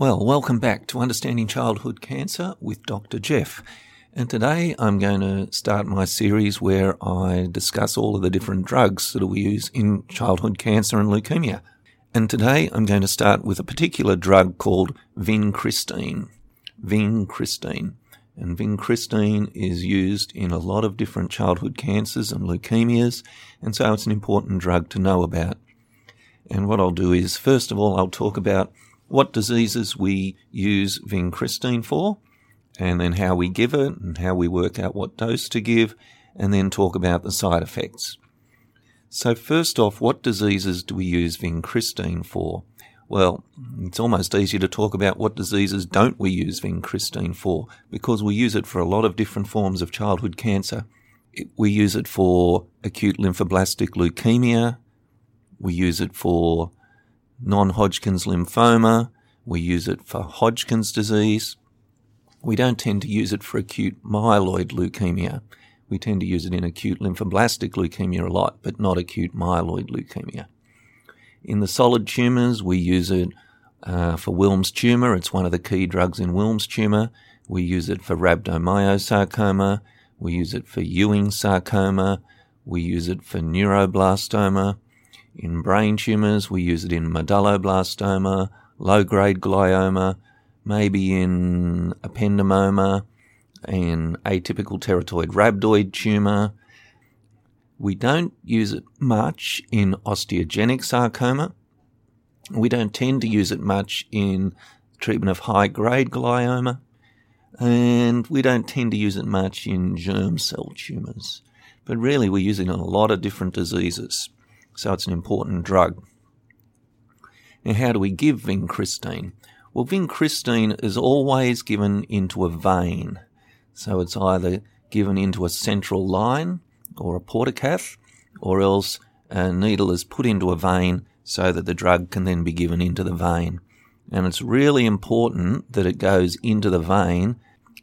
Well, welcome back to Understanding Childhood Cancer with Dr. Jeff. And today I'm going to start my series where I discuss all of the different drugs that we use in childhood cancer and leukemia. And today I'm going to start with a particular drug called vincristine. Vincristine. And vincristine is used in a lot of different childhood cancers and leukemias, and so it's an important drug to know about. And what I'll do is, first of all, I'll talk about what diseases we use vincristine for, and then how we give it, and how we work out what dose to give, and then talk about the side effects. So first off, what diseases do we use vincristine for? Well, it's almost easier to talk about what diseases don't we use vincristine for, because we use it for a lot of different forms of childhood cancer. We use it for acute lymphoblastic leukemia. We use it for non-Hodgkin's lymphoma. We use it for Hodgkin's disease. We don't tend to use it for acute myeloid leukemia. We tend to use it in acute lymphoblastic leukemia a lot, but not acute myeloid leukemia. In the solid tumours, we use it uh, for Wilms tumour. It's one of the key drugs in Wilms tumour. We use it for rhabdomyosarcoma. We use it for Ewing sarcoma. We use it for neuroblastoma. In brain tumours, we use it in medulloblastoma, low-grade glioma, maybe in ependymoma, in atypical teratoid rhabdoid tumour. We don't use it much in osteogenic sarcoma. We don't tend to use it much in treatment of high-grade glioma. And we don't tend to use it much in germ cell tumours. But really, we use it in a lot of different diseases so it's an important drug. Now, how do we give vincristine? Well, vincristine is always given into a vein. So it's either given into a central line or a portacath, or else a needle is put into a vein so that the drug can then be given into the vein. And it's really important that it goes into the vein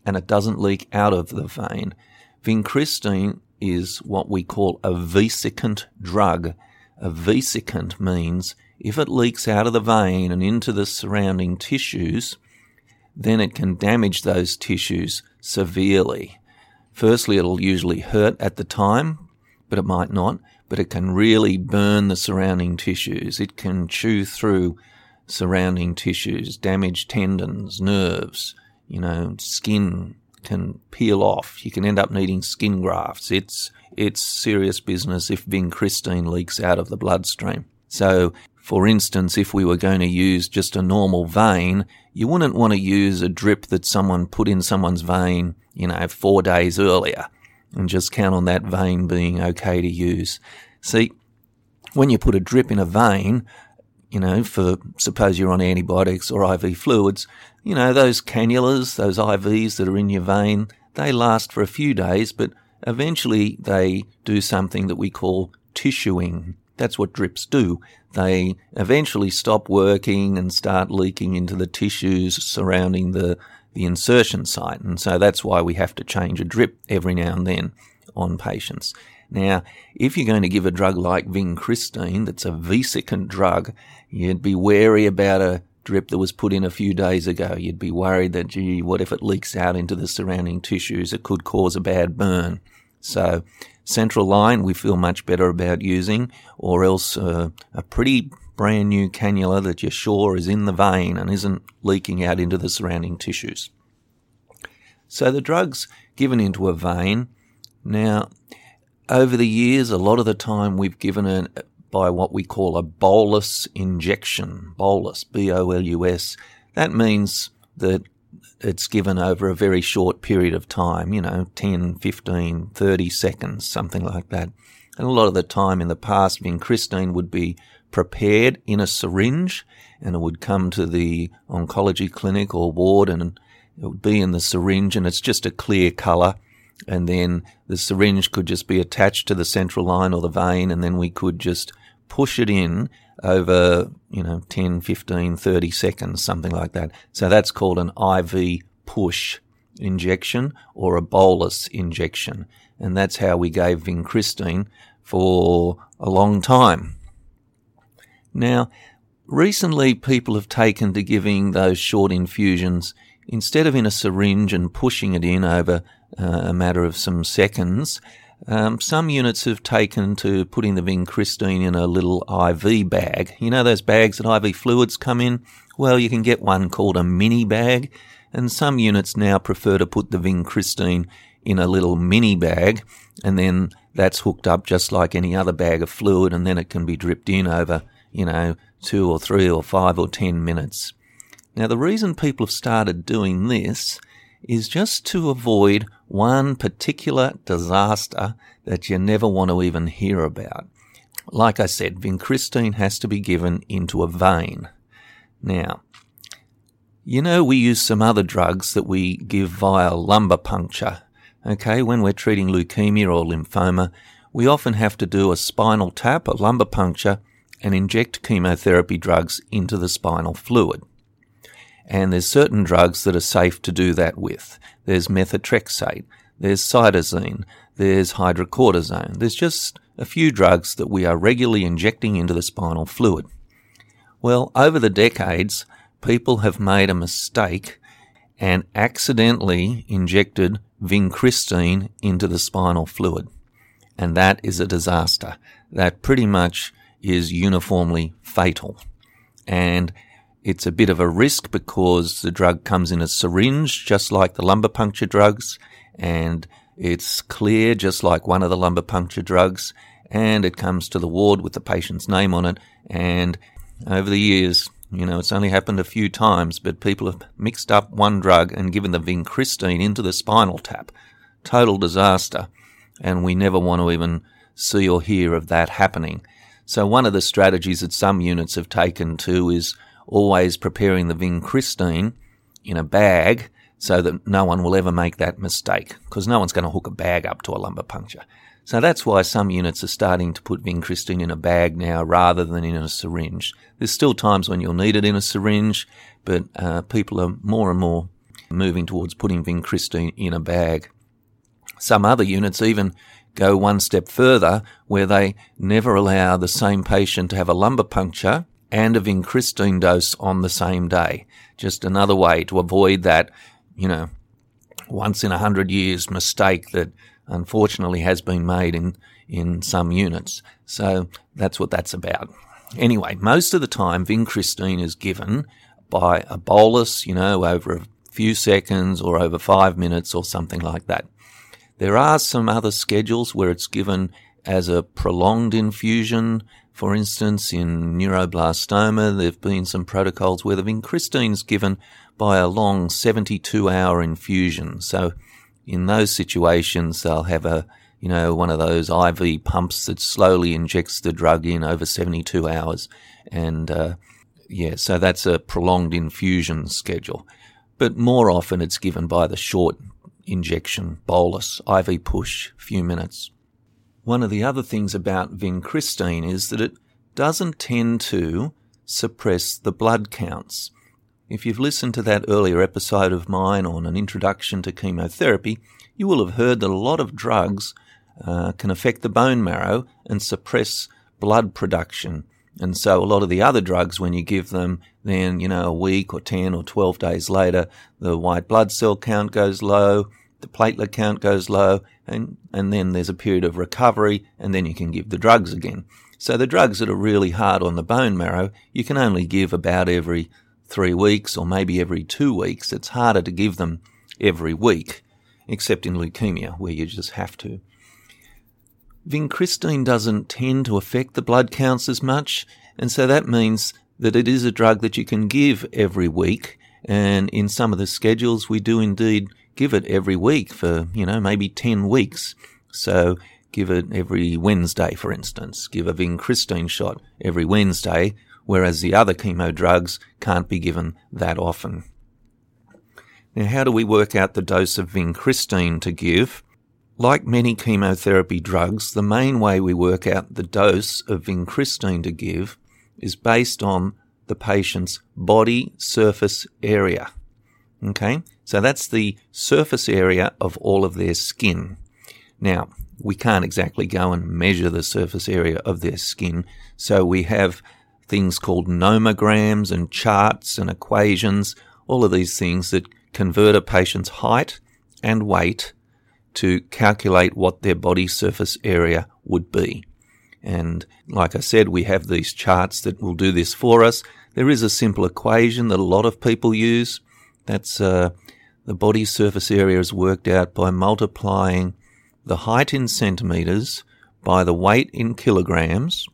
and it doesn't leak out of the vein. Vincristine is what we call a vesicant drug. A vesicant means if it leaks out of the vein and into the surrounding tissues, then it can damage those tissues severely. Firstly, it'll usually hurt at the time, but it might not, but it can really burn the surrounding tissues. It can chew through surrounding tissues, damage tendons, nerves, you know, skin can peel off. You can end up needing skin grafts. It's it's serious business if vincristine leaks out of the bloodstream. So, for instance, if we were going to use just a normal vein, you wouldn't want to use a drip that someone put in someone's vein, you know, four days earlier and just count on that vein being okay to use. See, when you put a drip in a vein, you know, for suppose you're on antibiotics or IV fluids, you know, those cannulas, those IVs that are in your vein, they last for a few days, but eventually they do something that we call tissuing. That's what drips do. They eventually stop working and start leaking into the tissues surrounding the, the insertion site. And so that's why we have to change a drip every now and then on patients. Now, if you're going to give a drug like vincristine, that's a vesicant drug, you'd be wary about a drip that was put in a few days ago. You'd be worried that, gee, what if it leaks out into the surrounding tissues? It could cause a bad burn. So, central line we feel much better about using, or else uh, a pretty brand new cannula that you're sure is in the vein and isn't leaking out into the surrounding tissues. So the drug's given into a vein. Now, over the years, a lot of the time we've given it by what we call a bolus injection. Bolus, B-O-L-U-S. That means that it's given over a very short period of time, you know, 10, 15, 30 seconds, something like that. And a lot of the time in the past, vincristine would be prepared in a syringe and it would come to the oncology clinic or ward and it would be in the syringe and it's just a clear color. And then the syringe could just be attached to the central line or the vein and then we could just push it in over, you know, 10, 15, 30 seconds, something like that. So that's called an IV push injection or a bolus injection. And that's how we gave vincristine for a long time. Now, recently people have taken to giving those short infusions instead of in a syringe and pushing it in over uh, a matter of some seconds. Um, some units have taken to putting the vincristine in a little IV bag. You know those bags that IV fluids come in? Well, you can get one called a mini bag, and some units now prefer to put the vincristine in a little mini bag, and then that's hooked up just like any other bag of fluid, and then it can be dripped in over, you know, two or three or five or ten minutes. Now, the reason people have started doing this is just to avoid one particular disaster that you never want to even hear about. Like I said, vincristine has to be given into a vein. Now, you know, we use some other drugs that we give via lumbar puncture. Okay, when we're treating leukemia or lymphoma, we often have to do a spinal tap, a lumbar puncture, and inject chemotherapy drugs into the spinal fluid. And there's certain drugs that are safe to do that with. There's methotrexate, there's cytosine, there's hydrocortisone. There's just a few drugs that we are regularly injecting into the spinal fluid. Well, over the decades, people have made a mistake and accidentally injected vincristine into the spinal fluid. And that is a disaster. That pretty much is uniformly fatal. And it's a bit of a risk because the drug comes in a syringe, just like the lumbar puncture drugs, and it's clear, just like one of the lumbar puncture drugs, and it comes to the ward with the patient's name on it. And over the years, you know, it's only happened a few times, but people have mixed up one drug and given the vincristine into the spinal tap. Total disaster. And we never want to even see or hear of that happening. So one of the strategies that some units have taken to is always preparing the vincristine in a bag so that no one will ever make that mistake because no one's going to hook a bag up to a lumbar puncture. So that's why some units are starting to put vincristine in a bag now rather than in a syringe. There's still times when you'll need it in a syringe, but uh, people are more and more moving towards putting vincristine in a bag. Some other units even go one step further where they never allow the same patient to have a lumbar puncture and a vincristine dose on the same day. Just another way to avoid that, you know, once in a hundred years mistake that unfortunately has been made in, in some units. So that's what that's about. Anyway, most of the time vincristine is given by a bolus, you know, over a few seconds or over five minutes or something like that. There are some other schedules where it's given as a prolonged infusion for instance, in neuroblastoma, there have been some protocols where the vincristine is given by a long 72 hour infusion. So in those situations, they'll have a, you know, one of those IV pumps that slowly injects the drug in over 72 hours. And, uh, yeah, so that's a prolonged infusion schedule. But more often it's given by the short injection bolus, IV push, few minutes. One of the other things about vincristine is that it doesn't tend to suppress the blood counts. If you've listened to that earlier episode of mine on an introduction to chemotherapy, you will have heard that a lot of drugs uh, can affect the bone marrow and suppress blood production. And so a lot of the other drugs, when you give them, then, you know, a week or 10 or 12 days later, the white blood cell count goes low, the platelet count goes low, and, and then there's a period of recovery, and then you can give the drugs again. So the drugs that are really hard on the bone marrow, you can only give about every three weeks or maybe every two weeks. It's harder to give them every week, except in leukemia, where you just have to. Vincristine doesn't tend to affect the blood counts as much, and so that means that it is a drug that you can give every week. And in some of the schedules, we do indeed give it every week for, you know, maybe 10 weeks. So give it every Wednesday, for instance. Give a vincristine shot every Wednesday, whereas the other chemo drugs can't be given that often. Now, how do we work out the dose of vincristine to give? Like many chemotherapy drugs, the main way we work out the dose of vincristine to give is based on the patient's body surface area. Okay, so that's the surface area of all of their skin. Now, we can't exactly go and measure the surface area of their skin, so we have things called nomograms and charts and equations, all of these things that convert a patient's height and weight to calculate what their body surface area would be. And like I said, we have these charts that will do this for us. There is a simple equation that a lot of people use. That's uh, the body surface area is worked out by multiplying the height in centimeters by the weight in kilograms,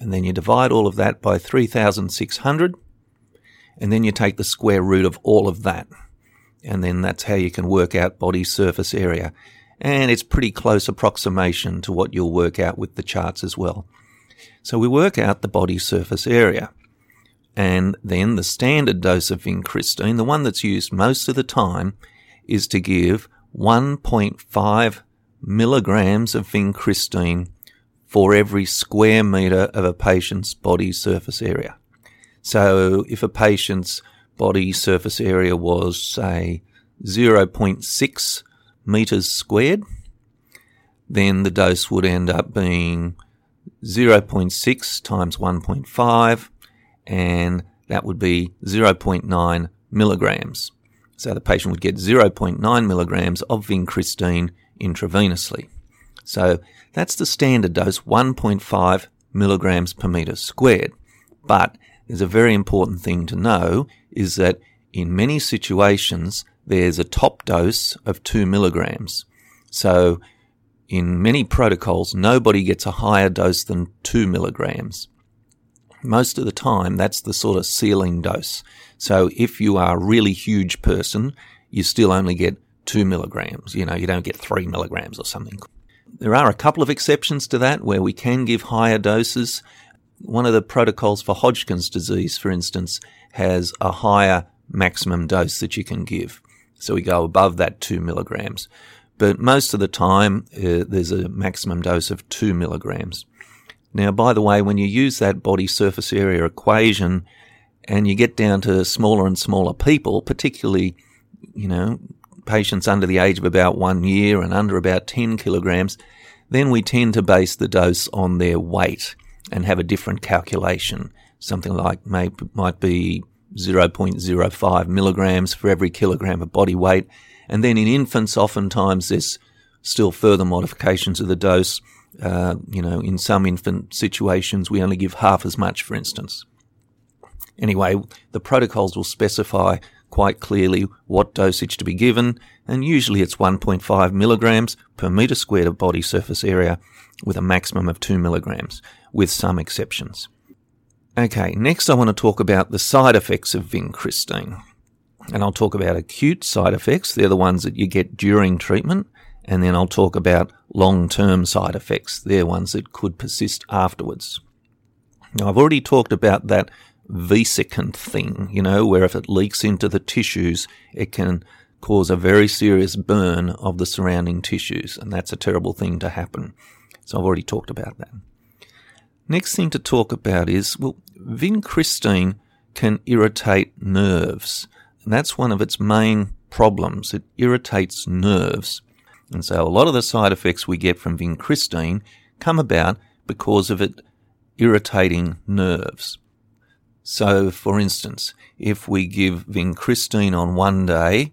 and then you divide all of that by 3,600, and then you take the square root of all of that. And then that's how you can work out body surface area. And it's pretty close approximation to what you'll work out with the charts as well. So we work out the body surface area. And then the standard dose of vincristine, the one that's used most of the time, is to give 1.5 milligrams of vincristine for every square meter of a patient's body surface area. So if a patient's body surface area was, say, 0.6 meters squared, then the dose would end up being 0.6 times 1.5, and that would be 0.9 milligrams. So the patient would get 0.9 milligrams of vincristine intravenously. So that's the standard dose, 1.5 milligrams per meter squared. But there's a very important thing to know is that in many situations, there's a top dose of 2 milligrams. So in many protocols, nobody gets a higher dose than 2 milligrams. Most of the time, that's the sort of ceiling dose. So if you are a really huge person, you still only get two milligrams. You know, you don't get three milligrams or something. There are a couple of exceptions to that where we can give higher doses. One of the protocols for Hodgkin's disease, for instance, has a higher maximum dose that you can give. So we go above that two milligrams. But most of the time, uh, there's a maximum dose of two milligrams. Now, by the way, when you use that body surface area equation and you get down to smaller and smaller people, particularly, you know, patients under the age of about one year and under about 10 kilograms, then we tend to base the dose on their weight and have a different calculation. Something like may, might be 0.05 milligrams for every kilogram of body weight. And then in infants, oftentimes there's still further modifications of the dose. Uh, you know, in some infant situations, we only give half as much, for instance. Anyway, the protocols will specify quite clearly what dosage to be given, and usually it's 1.5 milligrams per meter squared of body surface area with a maximum of 2 milligrams, with some exceptions. Okay, next I want to talk about the side effects of vincristine. And I'll talk about acute side effects, they're the ones that you get during treatment, and then I'll talk about long term side effects, they're ones that could persist afterwards. Now, I've already talked about that vesicant thing, you know, where if it leaks into the tissues, it can cause a very serious burn of the surrounding tissues, and that's a terrible thing to happen. So I've already talked about that. Next thing to talk about is, well, vincristine can irritate nerves, and that's one of its main problems. It irritates nerves. And so a lot of the side effects we get from vincristine come about because of it irritating nerves. So, for instance, if we give vincristine on one day,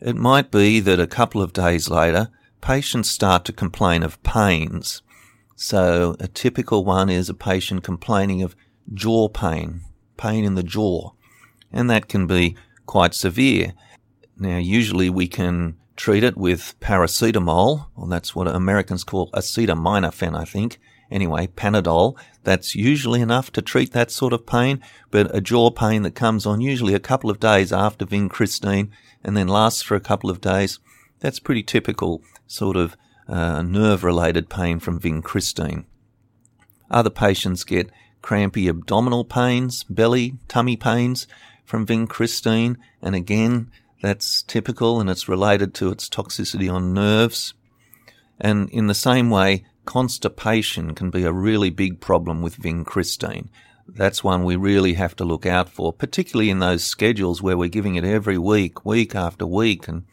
it might be that a couple of days later, patients start to complain of pains. So, a typical one is a patient complaining of jaw pain, pain in the jaw, and that can be quite severe. Now, usually we can treat it with paracetamol, or that's what Americans call acetaminophen, I think, Anyway, Panadol, that's usually enough to treat that sort of pain, but a jaw pain that comes on usually a couple of days after vincristine and then lasts for a couple of days, that's pretty typical sort of uh, nerve related pain from vincristine. Other patients get crampy abdominal pains, belly, tummy pains from vincristine, and again, that's typical and it's related to its toxicity on nerves. And in the same way, constipation can be a really big problem with vincristine. That's one we really have to look out for, particularly in those schedules where we're giving it every week, week after week. And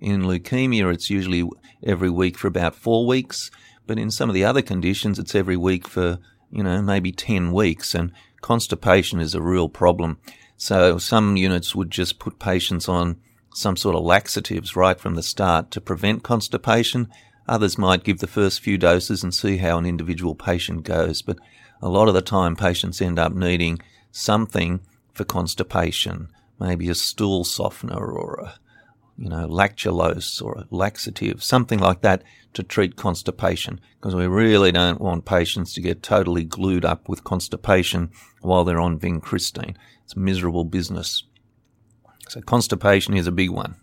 in leukemia, it's usually every week for about four weeks. But in some of the other conditions, it's every week for, you know, maybe 10 weeks, and constipation is a real problem. So some units would just put patients on some sort of laxatives right from the start to prevent constipation. Others might give the first few doses and see how an individual patient goes, but a lot of the time patients end up needing something for constipation, maybe a stool softener or a you know, lactulose or a laxative, something like that to treat constipation because we really don't want patients to get totally glued up with constipation while they're on vincristine. It's miserable business. So constipation is a big one.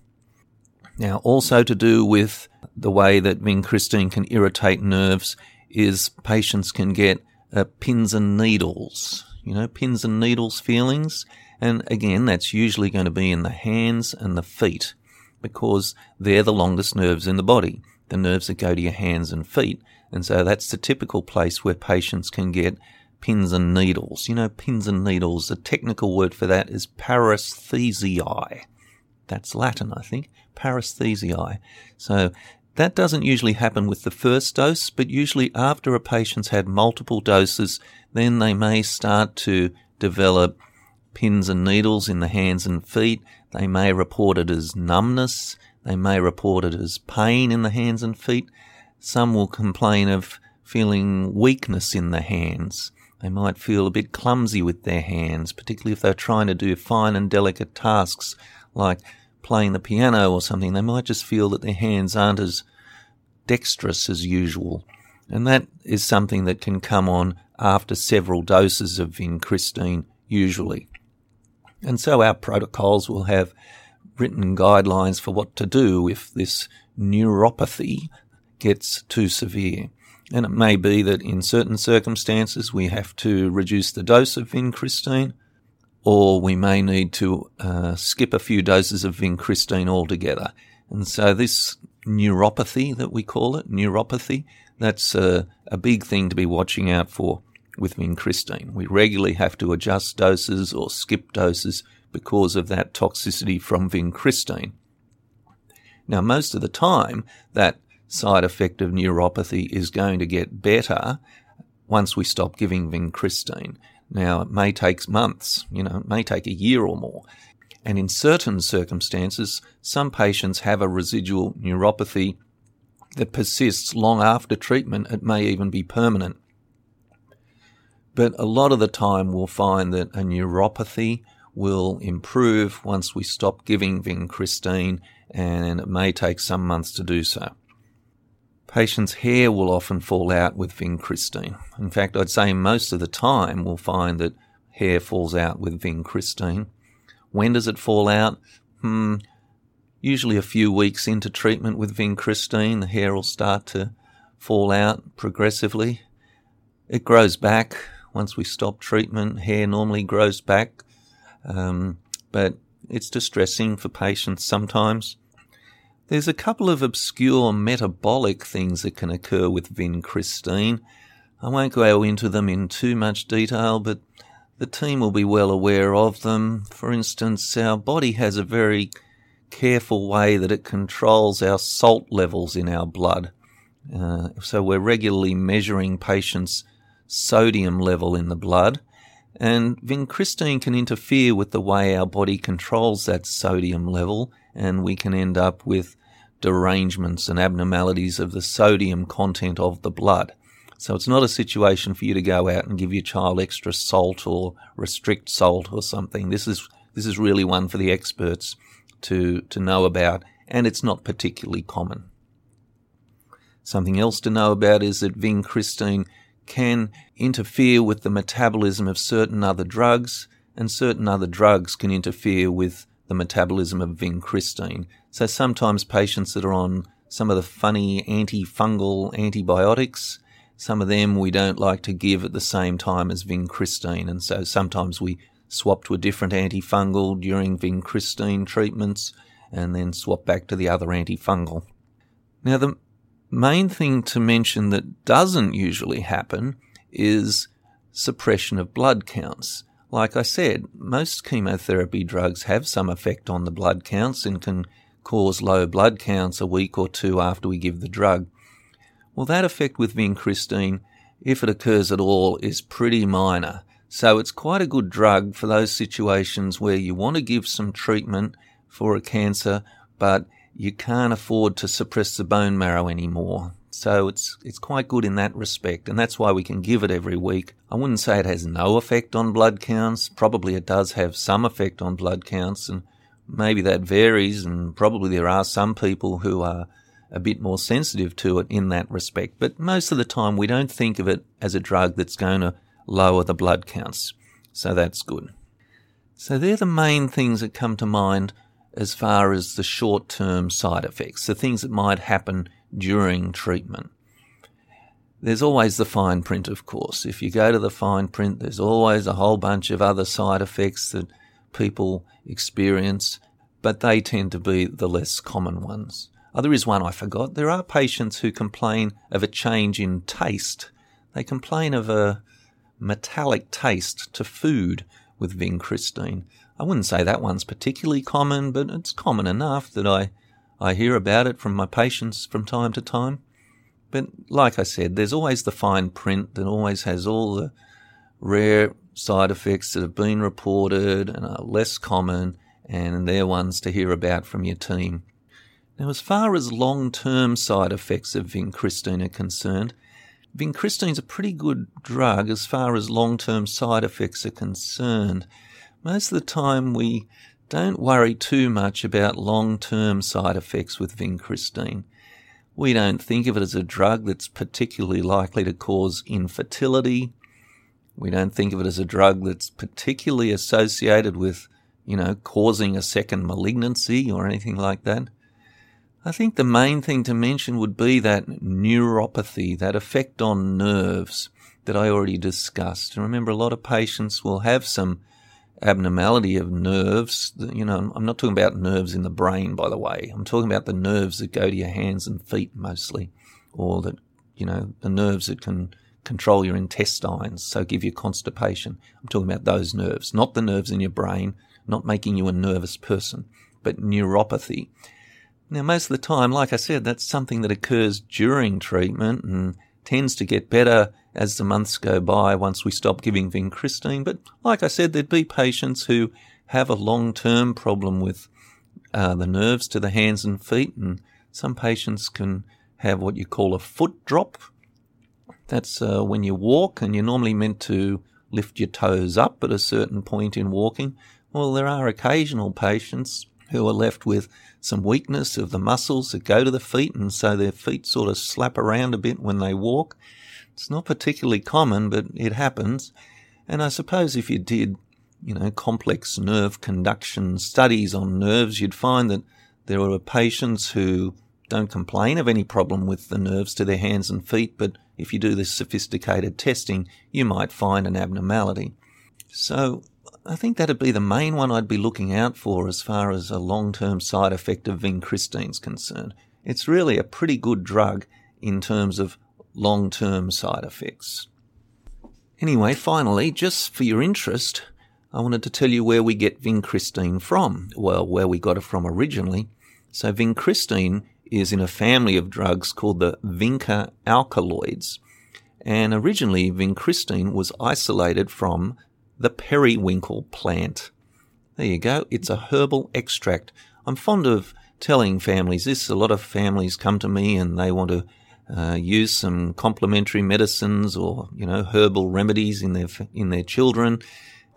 Now, also to do with the way that vincristine can irritate nerves is patients can get uh, pins and needles, you know, pins and needles feelings. And again, that's usually going to be in the hands and the feet because they're the longest nerves in the body, the nerves that go to your hands and feet. And so that's the typical place where patients can get pins and needles. You know, pins and needles, the technical word for that is paresthesiae. That's Latin, I think. Paresthesiae. So that doesn't usually happen with the first dose, but usually after a patient's had multiple doses, then they may start to develop pins and needles in the hands and feet. They may report it as numbness. They may report it as pain in the hands and feet. Some will complain of feeling weakness in the hands. They might feel a bit clumsy with their hands, particularly if they're trying to do fine and delicate tasks like playing the piano or something. They might just feel that their hands aren't as dexterous as usual. And that is something that can come on after several doses of vincristine, usually. And so our protocols will have written guidelines for what to do if this neuropathy gets too severe. And it may be that in certain circumstances we have to reduce the dose of vincristine, or we may need to uh, skip a few doses of vincristine altogether. And so this neuropathy that we call it, neuropathy, that's a, a big thing to be watching out for with vincristine. We regularly have to adjust doses or skip doses because of that toxicity from vincristine. Now, most of the time, that side effect of neuropathy is going to get better once we stop giving vincristine. Now, it may take months, you know, it may take a year or more. And in certain circumstances, some patients have a residual neuropathy that persists long after treatment. It may even be permanent. But a lot of the time we'll find that a neuropathy will improve once we stop giving vincristine and it may take some months to do so. Patients' hair will often fall out with vincristine. In fact, I'd say most of the time we'll find that hair falls out with vincristine. When does it fall out? Hmm, usually a few weeks into treatment with vincristine, the hair will start to fall out progressively. It grows back once we stop treatment, hair normally grows back, um, but it's distressing for patients sometimes. There's a couple of obscure metabolic things that can occur with vincristine. I won't go into them in too much detail, but the team will be well aware of them. For instance, our body has a very careful way that it controls our salt levels in our blood. Uh, so we're regularly measuring patients' sodium level in the blood, and vincristine can interfere with the way our body controls that sodium level, and we can end up with derangements and abnormalities of the sodium content of the blood. So it's not a situation for you to go out and give your child extra salt or restrict salt or something. This is this is really one for the experts to to know about, and it's not particularly common. Something else to know about is that vincristine can interfere with the metabolism of certain other drugs, and certain other drugs can interfere with the metabolism of vincristine. So sometimes patients that are on some of the funny antifungal antibiotics, some of them we don't like to give at the same time as vincristine, and so sometimes we swap to a different antifungal during vincristine treatments and then swap back to the other antifungal. Now, the main thing to mention that doesn't usually happen is suppression of blood counts. Like I said, most chemotherapy drugs have some effect on the blood counts and can cause low blood counts a week or two after we give the drug. Well, that effect with vincristine if it occurs at all, is pretty minor. So it's quite a good drug for those situations where you want to give some treatment for a cancer, but you can't afford to suppress the bone marrow anymore. So it's it's quite good in that respect, and that's why we can give it every week. I wouldn't say it has no effect on blood counts. Probably it does have some effect on blood counts, and maybe that varies, and probably there are some people who are a bit more sensitive to it in that respect. But most of the time, we don't think of it as a drug that's going to lower the blood counts. So that's good. So they're the main things that come to mind as far as the short term side effects, the things that might happen during treatment. There's always the fine print, of course. If you go to the fine print, there's always a whole bunch of other side effects that people experience, but they tend to be the less common ones. Oh, there is one I forgot. There are patients who complain of a change in taste. They complain of a metallic taste to food with vincristine. I wouldn't say that one's particularly common, but it's common enough that I, I hear about it from my patients from time to time. But like I said, there's always the fine print that always has all the rare side effects that have been reported and are less common, and they're ones to hear about from your team. Now, as far as long term side effects of vincristine are concerned, vincristine is a pretty good drug as far as long term side effects are concerned. Most of the time, we don't worry too much about long term side effects with vincristine. We don't think of it as a drug that's particularly likely to cause infertility. We don't think of it as a drug that's particularly associated with, you know, causing a second malignancy or anything like that. I think the main thing to mention would be that neuropathy, that effect on nerves that I already discussed. And remember, a lot of patients will have some abnormality of nerves. You know, I'm not talking about nerves in the brain, by the way. I'm talking about the nerves that go to your hands and feet mostly, or that, you know, the nerves that can control your intestines, so give you constipation. I'm talking about those nerves, not the nerves in your brain, not making you a nervous person, but neuropathy. Now, most of the time, like I said, that's something that occurs during treatment and tends to get better as the months go by once we stop giving vincristine. But like I said, there'd be patients who have a long term problem with uh, the nerves to the hands and feet, and some patients can have what you call a foot drop. That's uh, when you walk and you're normally meant to lift your toes up at a certain point in walking. Well, there are occasional patients who are left with some weakness of the muscles that go to the feet, and so their feet sort of slap around a bit when they walk. It's not particularly common, but it happens. And I suppose if you did, you know, complex nerve conduction studies on nerves, you'd find that there are patients who don't complain of any problem with the nerves to their hands and feet, but if you do this sophisticated testing, you might find an abnormality. So I think that'd be the main one I'd be looking out for as far as a long term side effect of vincristine's concerned. It's really a pretty good drug in terms of long term side effects. Anyway, finally, just for your interest, I wanted to tell you where we get vincristine from. Well, where we got it from originally. So, vincristine is in a family of drugs called the vinca alkaloids. And originally, vincristine was isolated from the periwinkle plant. There you go. It's a herbal extract. I'm fond of telling families this. A lot of families come to me and they want to uh, use some complementary medicines or you know herbal remedies in their in their children.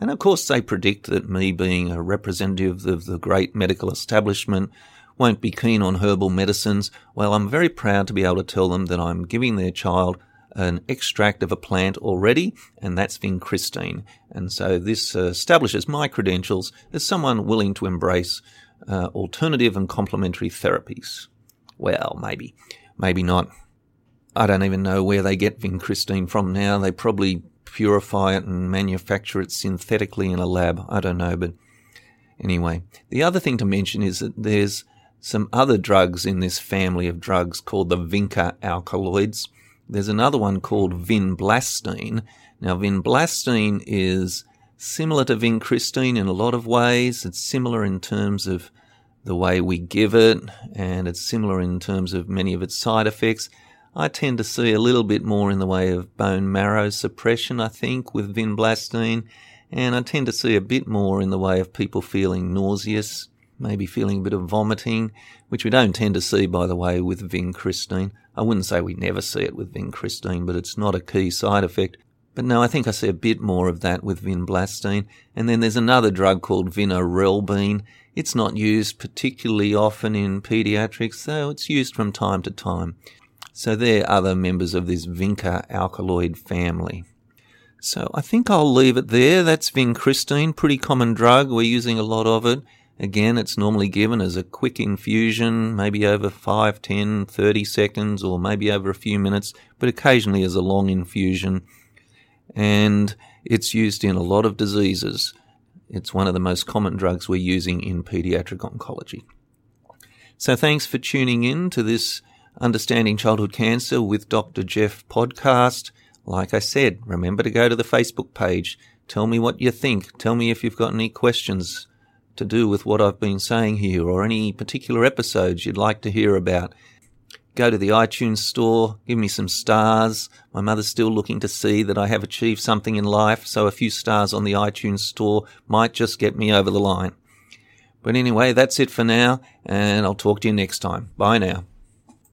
And of course, they predict that me being a representative of the great medical establishment won't be keen on herbal medicines. Well, I'm very proud to be able to tell them that I'm giving their child an extract of a plant already, and that's vincristine. And so this uh, establishes my credentials as someone willing to embrace uh, alternative and complementary therapies. Well, maybe, maybe not. I don't even know where they get vincristine from now. They probably purify it and manufacture it synthetically in a lab. I don't know, but anyway. The other thing to mention is that there's some other drugs in this family of drugs called the vinca alkaloids. There's another one called vinblastine. Now, vinblastine is similar to vincristine in a lot of ways. It's similar in terms of the way we give it, and it's similar in terms of many of its side effects. I tend to see a little bit more in the way of bone marrow suppression, I think, with vinblastine, and I tend to see a bit more in the way of people feeling nauseous, maybe feeling a bit of vomiting, which we don't tend to see, by the way, with vincristine. I wouldn't say we never see it with vincristine, but it's not a key side effect. But no, I think I see a bit more of that with vinblastine. And then there's another drug called vinorelbine. It's not used particularly often in pediatrics, though it's used from time to time. So they're other members of this vinca alkaloid family. So I think I'll leave it there. That's vincristine, pretty common drug. We're using a lot of it. Again, it's normally given as a quick infusion, maybe over 5, 10, 30 seconds, or maybe over a few minutes, but occasionally as a long infusion and it's used in a lot of diseases. It's one of the most common drugs we're using in pediatric oncology. So thanks for tuning in to this Understanding Childhood Cancer with Dr. Jeff podcast. Like I said, remember to go to the Facebook page. Tell me what you think. Tell me if you've got any questions to do with what I've been saying here or any particular episodes you'd like to hear about go to the iTunes store, give me some stars. My mother's still looking to see that I have achieved something in life, so a few stars on the iTunes store might just get me over the line. But anyway, that's it for now, and I'll talk to you next time. Bye now.